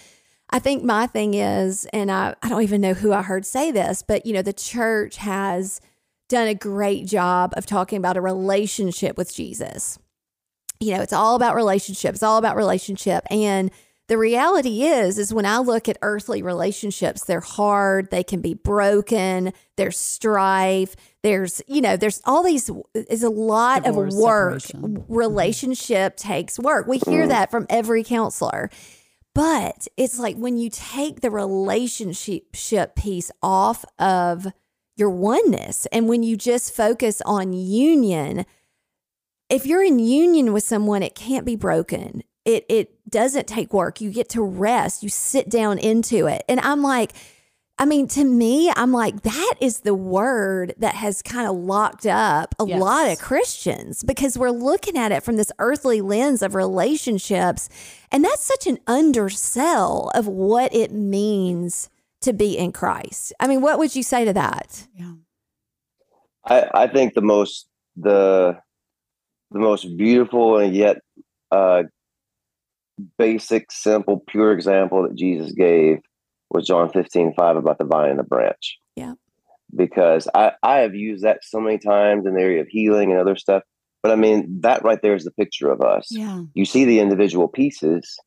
I think my thing is, and I, I don't even know who I heard say this, but you know, the church has done a great job of talking about a relationship with Jesus. You know, it's all about relationship. It's all about relationship. And the reality is, is when I look at earthly relationships, they're hard, they can be broken, there's strife, there's, you know, there's all these is a lot Divorce, of work. separation. Mm-hmm. Relationship takes work. We hear mm-hmm. that from every counselor. But it's like when you take the relationship piece off of your oneness and when you just focus on union, if you're in union with someone, it can't be broken. It it doesn't take work. You get to rest. You sit down into it. And I'm like, I mean, to me, I'm like, that is the word that has kind of locked up a Yes. lot of Christians because we're looking at it from this earthly lens of relationships. And that's such an undersell of what it means to be in Christ. I mean, what would you say to that? Yeah. I, I think the most the the most beautiful and yet uh, basic, simple, pure example that Jesus gave was John 15, 5 about the vine and the branch. Yeah. Because I, I have used that so many times in the area of healing and other stuff. But I mean, that right there is the picture of us. Yeah. You see the individual pieces,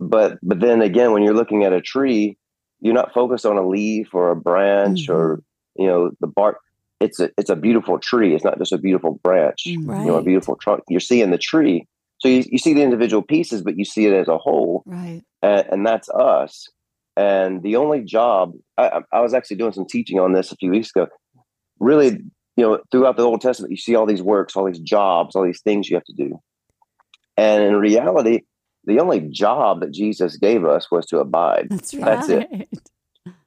but but then again, when you're looking at a tree, you're not focused on a leaf or a branch or you know the bark. It's a it's a beautiful tree. It's not just a beautiful branch. Mm. You know, a beautiful trunk. You're seeing the tree. So you, you see the individual pieces, but you see it as a whole, Right. and, and that's us. And the only job I, I- was actually doing some teaching on this a few weeks ago. Really, you know, throughout the Old Testament, you see all these works, all these jobs, all these things you have to do. And in reality, the only job that Jesus gave us was to abide. That's right. That's it.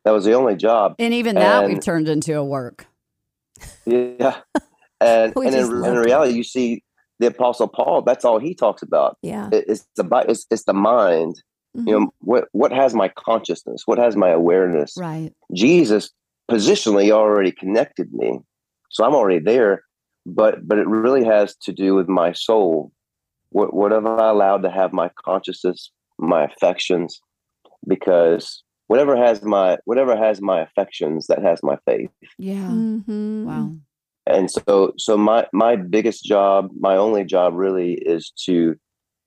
That was the only job. And even that And- we've turned into a work. Yeah. And, We and in, in it. reality, you see the Apostle Paul, that's all he talks about. Yeah. It- It's the, bi- it's, it's the mind. You Mhm. know, what, what has my consciousness? What has my awareness? Right. Jesus positionally already connected me. So I'm already there, but but it really has to do with my soul. What what have I allowed to have my consciousness, my affections? Because whatever has my whatever has my affections, that has my faith. Yeah. Mhm. Wow. And so so my my biggest job, my only job really is to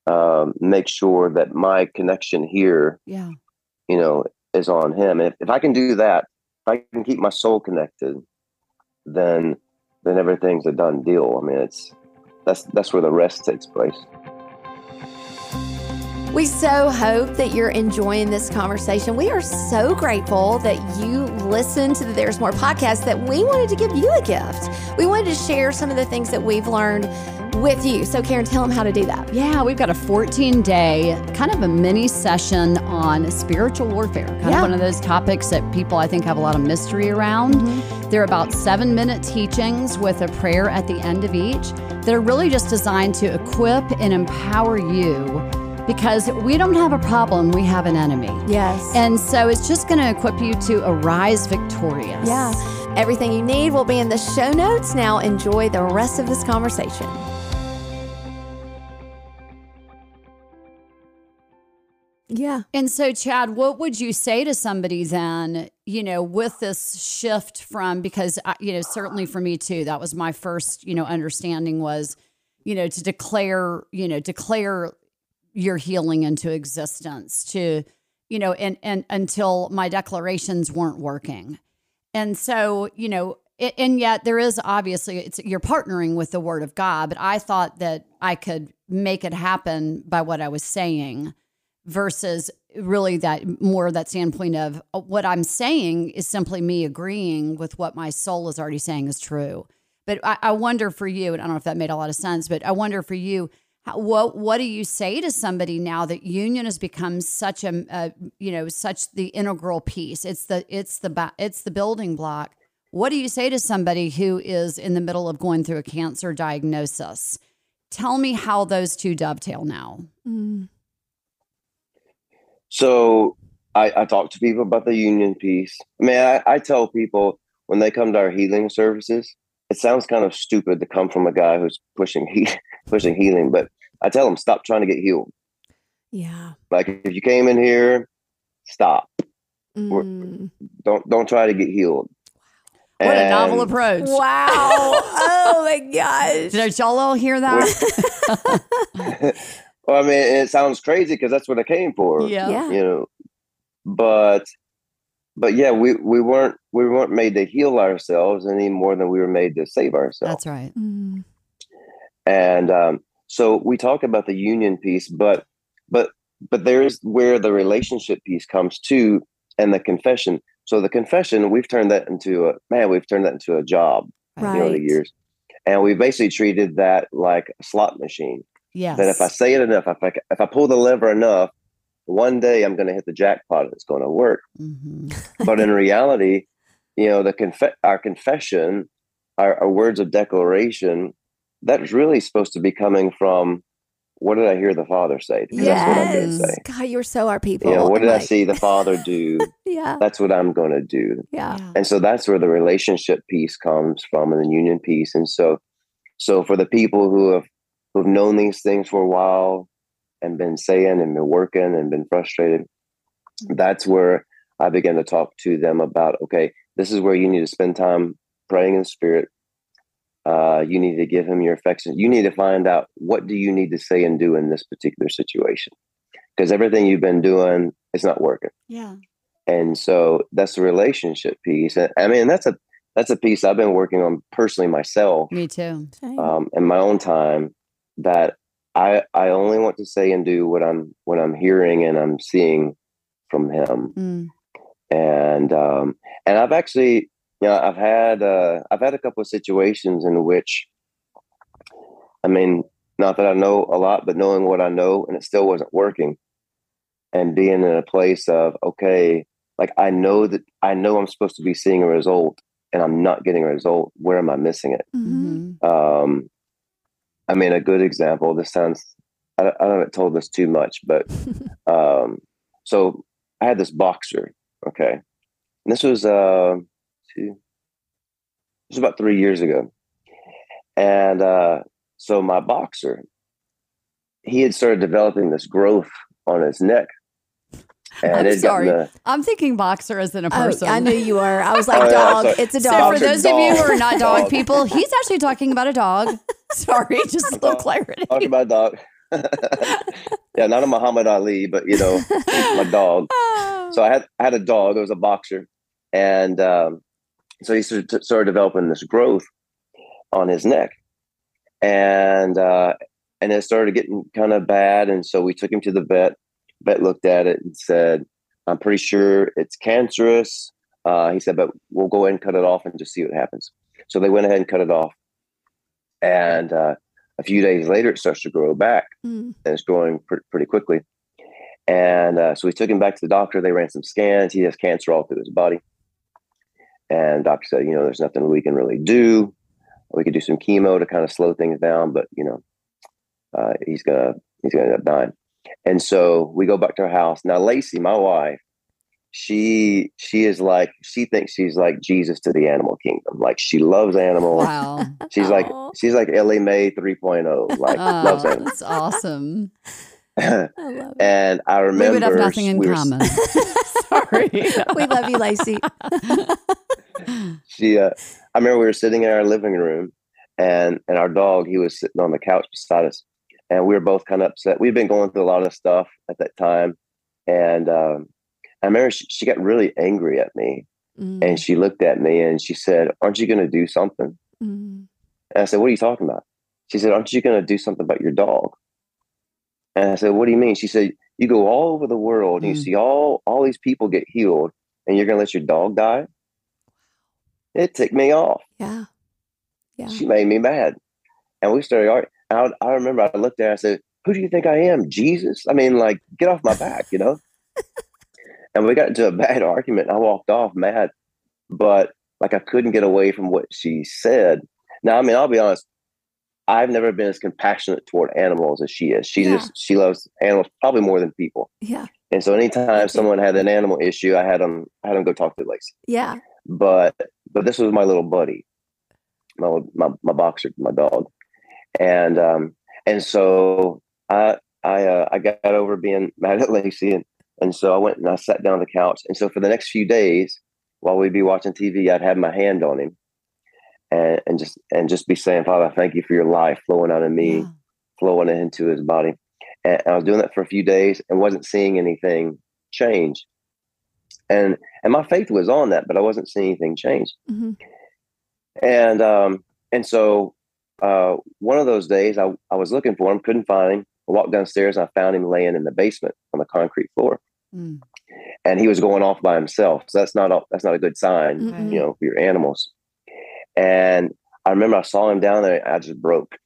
um, make sure that my connection here, Yeah. you know, is on Him. And if, if I can do that, if I can keep my soul connected, then then everything's a done deal. I mean, it's that's that's where the rest takes place. We so hope that you're enjoying this conversation. We are so grateful that you listened to the There's More podcast that we wanted to give you a gift. We wanted to share some of the things that we've learned with you. So, Karen, tell them how to do that. Yeah, we've got a 14 day kind of a mini session on spiritual warfare, kind Yeah. of one of those topics that people I think have a lot of mystery around. Mm-hmm. They're about seven minute teachings with a prayer at the end of each that are really just designed to equip and empower you because we don't have a problem, we have an enemy. Yes. And so it's just going to equip you to arise victorious. yeah. Everything you need will be in the show notes. Now, enjoy the rest of this conversation. Yeah. And so, Chad, what would you say to somebody then, you know, with this shift from, because, I- you know, certainly for me too, that was my first, you know, understanding was, you know, to declare, you know, declare your healing into existence to, you know, and, and until my declarations weren't working. And so, you know, it, and yet there is obviously it's you're partnering with the word of God, but I thought that I could make it happen by what I was saying versus really that more that standpoint of uh, what I'm saying is simply me agreeing with what my soul is already saying is true. But I, I wonder for you, and I don't know if that made a lot of sense, but I wonder for you, what what do you say to somebody now that union has become such a, a you know such the integral piece? It's the it's the it's the building block. What do you say to somebody who is in the middle of going through a cancer diagnosis? Tell me how those two dovetail now. Mm. So I, I talk to people about the union piece. I mean, I, I tell people when they come to our healing services, it sounds kind of stupid to come from a guy who's pushing he, pushing healing, but I tell him stop trying to get healed. Yeah. Like if you came in here, stop. Mm. Don't don't try to get healed. What a novel approach. Wow. oh my gosh. Did y'all all hear that? Well, I mean, it sounds crazy because that's what I came for. yeah. Yeah. you know but but yeah we we weren't we weren't made to heal ourselves any more than we were made to save ourselves That's right. Mm. and um so we talk about the union piece but but but there's where the relationship piece comes to and the confession so the confession we've turned that into a man we've turned that into a job you know the years and we basically treated that like a slot machine Yes. that if I say it enough, if I if I pull the lever enough, one day I'm going to hit the jackpot and it's going to work. hmm But in reality, you know, the conf- our confession, our, our words of declaration, that's really supposed to be coming from what did I hear the Father say? Because that's what I'm going to Yes. say. God, you're so our people. You know, what did I see the Father do? Yeah. That's what I'm going to do. Yeah. And so that's where the relationship piece comes from and the union piece. And so so for the people who have who've known these things for a while and been saying and been working and been frustrated, that's where I began to talk to them about, okay, this is where you need to spend time praying in spirit. Uh, you need to give him your affection. You need to find out what do you need to say and do in this particular situation. Because everything you've been doing is not working Yeah. and so that's the relationship piece and i mean that's a that's a piece i've been working on personally myself Me too. Um, in my own time that i i only want to say and do what i'm what i'm hearing and i'm seeing from him Mm. and um and i've actually you know i've had uh i've had a couple of situations in which i mean not that i know a lot but knowing what i know and it still wasn't working and being in a place of okay like i know that i know i'm supposed to be seeing a result and i'm not getting a result where am i missing it Mhm. Mhm. um i mean a good example this sounds i, I haven't told this too much but um so i had this boxer okay? And this was uh two this was about three years ago. And uh so my boxer he had started developing this growth on his neck and I'm it got in sorry. the- I'm thinking boxer as in a Oh, person. I knew you were. I was like, Oh, dog. sorry. It's a dog. So dog. for Boxer those of you who are not dog Dog. people, he's actually talking about a dog. Sorry, just a little Dog. clarity. talking about a dog yeah, not a Muhammad Ali, but you know, my dog. So I had I had a dog. It was a boxer, and um, so he started, started developing this growth on his neck, and uh, and it started getting kind of bad. And so we took him to the vet. Vet looked at it and said, "I'm pretty sure it's cancerous." Uh, he said, "But we'll go ahead and cut it off and just see what happens." So they went ahead and cut it off, and uh, a few days later, it starts to grow back, Mm. and it's growing pr- pretty quickly. And uh, so we took him back to the doctor. They ran some scans. He has cancer all through his body. And doctor said, you know, there's nothing we can really do. We could do some chemo to kind of slow things down, but you know, uh, he's gonna he's gonna end up dying. And so we go back to our house. Now, Lacey, my wife, she she is like she thinks she's like Jesus to the animal kingdom. Like she loves animals. Wow. She's like she's like Elly May 3.0. Like loves Oh, animals. that's awesome. I love it. and I remember we would have nothing in we were- common. Sorry. we love you, Lacey. she uh, I remember we were sitting in our living room and and our dog he was sitting on the couch beside us and we were both kind of upset. We'd been going through a lot of stuff at that time and um, I remember she, she got really angry at me Mm, and she looked at me and she said, "Aren't you going to do something?" mm, And I said, "What are you talking about?" She said, "Aren't you going to do something about your dog?" And I said, "What do you mean?" She said, "You go all over the world and you Mm. see all all these people get healed, and you're going to let your dog die." It ticked me off. yeah. Yeah. She made me mad, and we started arguing. I, I remember I looked at her. I said, "Who do you think I am, Jesus? I mean, like, get off my back, you know." and we got into a bad argument. I walked off mad, but like I couldn't get away from what she said. Now, I mean, I'll be honest. I've never been as compassionate toward animals as she is. She Yeah. just she loves animals probably more than people. Yeah. And so anytime someone had an animal issue, I had them I had them go talk to Lacey Yeah. but but this was my little buddy, my my, my boxer, my dog, and um and so I I uh, I got over being mad at Lacey, and and so I went and I sat down on the couch, and so for the next few days while we'd be watching TV, I'd have my hand on him, and and just and just be saying, Father, I thank you for your life flowing out of me, Yeah. flowing into his body, and I was doing that for a few days and wasn't seeing anything change, and and my faith was on that, but I wasn't seeing anything change. mm-hmm. And um, and so uh, one of those days, I, I was looking for him, couldn't find him. I walked downstairs, and I found him laying in the basement on the concrete floor, Mm. and he was going off by himself. So that's not a, that's not a good sign, Mm-mm. you know, for your animals. And I remember I saw him down there. I just broke.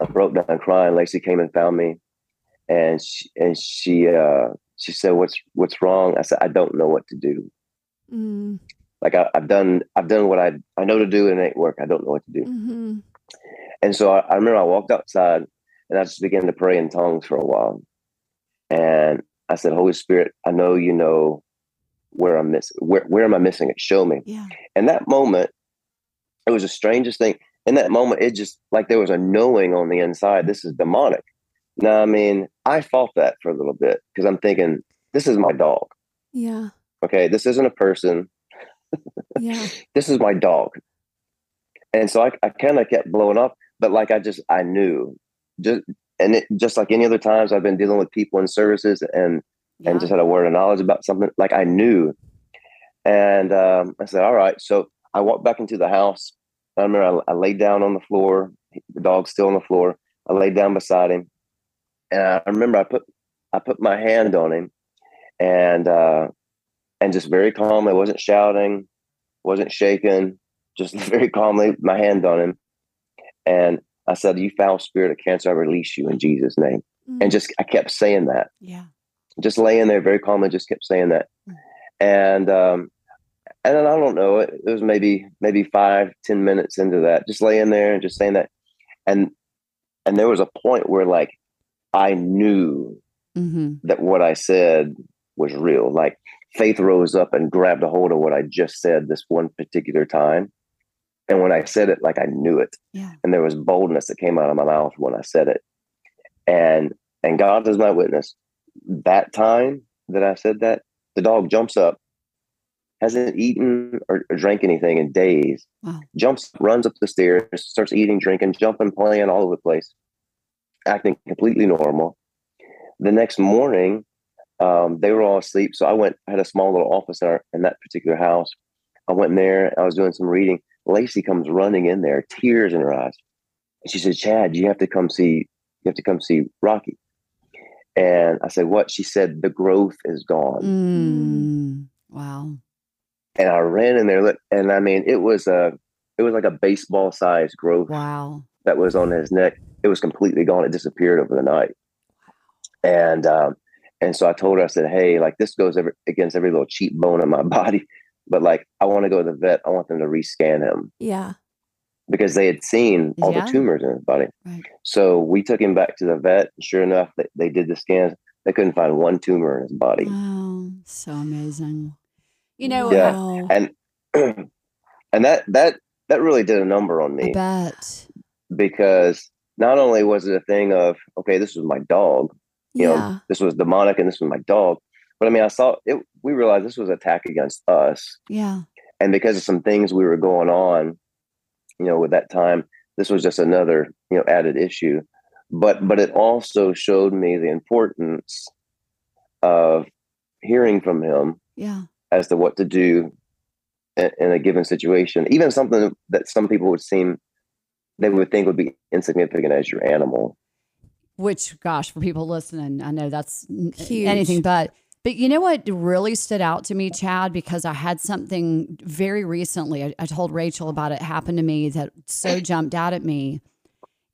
I broke down crying. Lacey came and found me, and she and she uh, she said, "What's what's wrong?" I said, "I don't know what to do." Mm, Like I, I've done I've done what I I know to do, and it ain't work. I don't know what to do. hmm And so I, I remember I walked outside and I just began to pray in tongues for a while. And I said, Holy Spirit, I know you know where I'm missing. Where, where am I missing it? Show me. Yeah. And that moment, it was the strangest thing. In that moment, it just like there was a knowing on the inside. This is demonic. Now, I mean, I fought that for a little bit because I'm thinking, this is my dog. Yeah. Okay. This isn't a person. Yeah. This is my dog. And so I, I kind of kept blowing up, but like I just, I knew just, and it, just like any other times I've been dealing with people in services and, and just had a word of knowledge about something like I knew. And um, I said, all right. So I walked back into the house. I remember I, I laid down on the floor. The dog's still on the floor. I laid down beside him. And I remember I put, I put my hand on him and, uh, and just very calmly, I wasn't shouting, wasn't shaking, just very calmly, my hand on him. And I said, You foul spirit of cancer, I release you in Jesus' name. Mm, And just, I kept saying that, Yeah. just laying there very calmly, just kept saying that. Mm. And, um, and then I don't know, it, it was maybe, maybe five, ten minutes into that, just laying there and just saying that. And, and there was a point where like, I knew hmm that what I said was real. Like faith rose up and grabbed a hold of what I just said this one particular time. And when I said it, like I knew it. Yeah. And there was boldness that came out of my mouth when I said it. And and God is my witness. That time that I said that, the dog jumps up, hasn't eaten or, or drank anything in days. Wow. Jumps, runs up the stairs, starts eating, drinking, jumping, playing all over the place. acting completely normal. The next morning, um, they were all asleep. So I went, I had a small little office in, our, in that particular house. I went in there, I was doing some reading. Lacey comes running in there, tears in her eyes. And she said, Chad, you have to come see, you have to come see Rocky. And I said, What? She said, The growth is gone. Mm. Wow. And I ran in there, and I mean, it was a, it was like a baseball sized growth Wow. that was on his neck. It was completely gone. It disappeared over the night. And um, and so I told her, I said, Hey, like this goes every, against every little cheap bone in my body. But like I want to go to the vet. I want them to rescan him Yeah. because they had seen all Yeah. the tumors in his body. Right. So we took him back to the vet. Sure enough, they, they did the scans. They couldn't find one tumor in his body. Oh, so amazing. You know, Yeah. Wow. And and that that that really did a number on I me bet. because not only was it a thing of okay, this was my dog, you yeah. know, this was demonic and this was my dog. But I mean, I saw it. We realized this was an attack against us, Yeah. and because of some things we were going on, you know, with that time, this was just another you know added issue. But but it also showed me the importance of hearing from him Yeah. as to what to do in, in a given situation, even something that some people would seem they would think would be insignificant as your animal. Which, gosh, for people listening, I know that's Huge. anything but. But you know what really stood out to me, Chad, because I had something very recently. I, I told Rachel about it happened to me that so jumped out at me.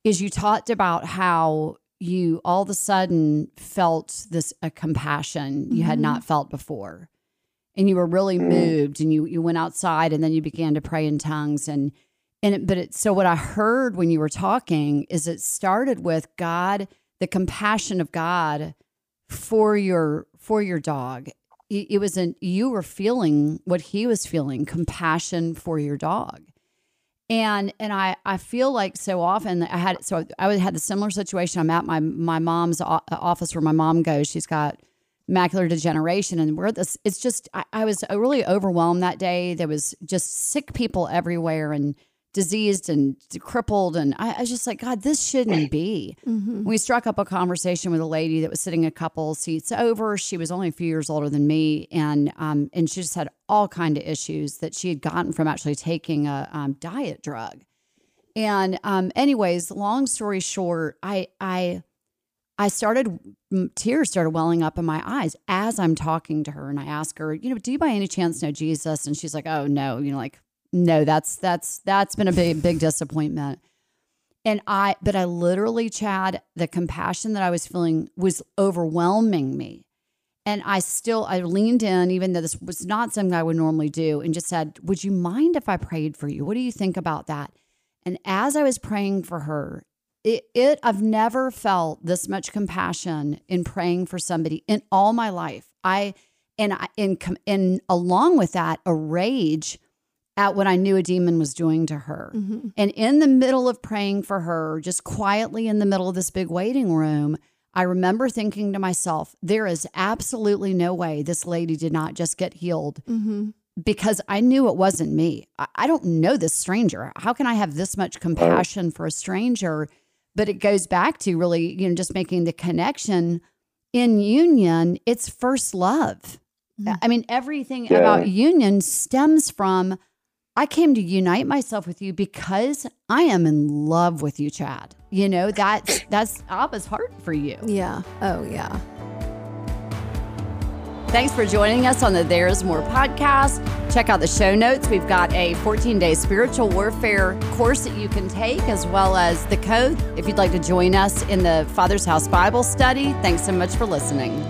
Is you talked about how you all of a sudden felt this a compassion you had Mhm. not felt before, and you were really Mm. moved, and you you went outside, and then you began to pray in tongues, and and it, but it, so what I heard when you were talking is it started with God, the compassion of God for your for your dog. It, it was an you were feeling what he was feeling, compassion for your dog. And and I I feel like so often I had so I had a similar situation. I'm at my my mom's office where my mom goes. She's got macular degeneration and we're this it's just I, I was really overwhelmed that day there was just sick people everywhere and diseased and crippled and I, I was just like god this shouldn't be Mhm. we struck up a conversation with a lady that was sitting a couple seats over she was only a few years older than me and um and she just had all kind of issues that she had gotten from actually taking a um, diet drug and um anyways long story short i i I started, tears started welling up in my eyes as I'm talking to her. And I ask her, you know, do you by any chance know Jesus? And she's like, oh, no, you know, like, no, that's, that's, that's been a big, big disappointment. And I, but I literally, Chad, the compassion that I was feeling was overwhelming me. And I still, I leaned in, even though this was not something I would normally do, and just said, Would you mind if I prayed for you? What do you think about that? And as I was praying for her, it, it I've never felt this much compassion in praying for somebody in all my life. I and I in and along with that, a rage at what I knew a demon was doing to her. Mhm. And in the middle of praying for her, just quietly in the middle of this big waiting room, I remember thinking to myself, there is absolutely no way this lady did not just get healed Mhm. because I knew it wasn't me. I, I don't know this stranger. How can I have this much compassion for a stranger? But it goes back to really, you know, just making the connection in union, it's first love. Mhm. I mean, everything Yeah. about union stems from I came to unite myself with you because I am in love with you, Chad. You know, that's that's Abba's heart for you. Yeah. Oh, yeah. Thanks for joining us on the There's More podcast. Check out the show notes. We've got a 14 day spiritual warfare course that you can take, as well as the code if you'd like to join us in the Father's House Bible study. Thanks so much for listening.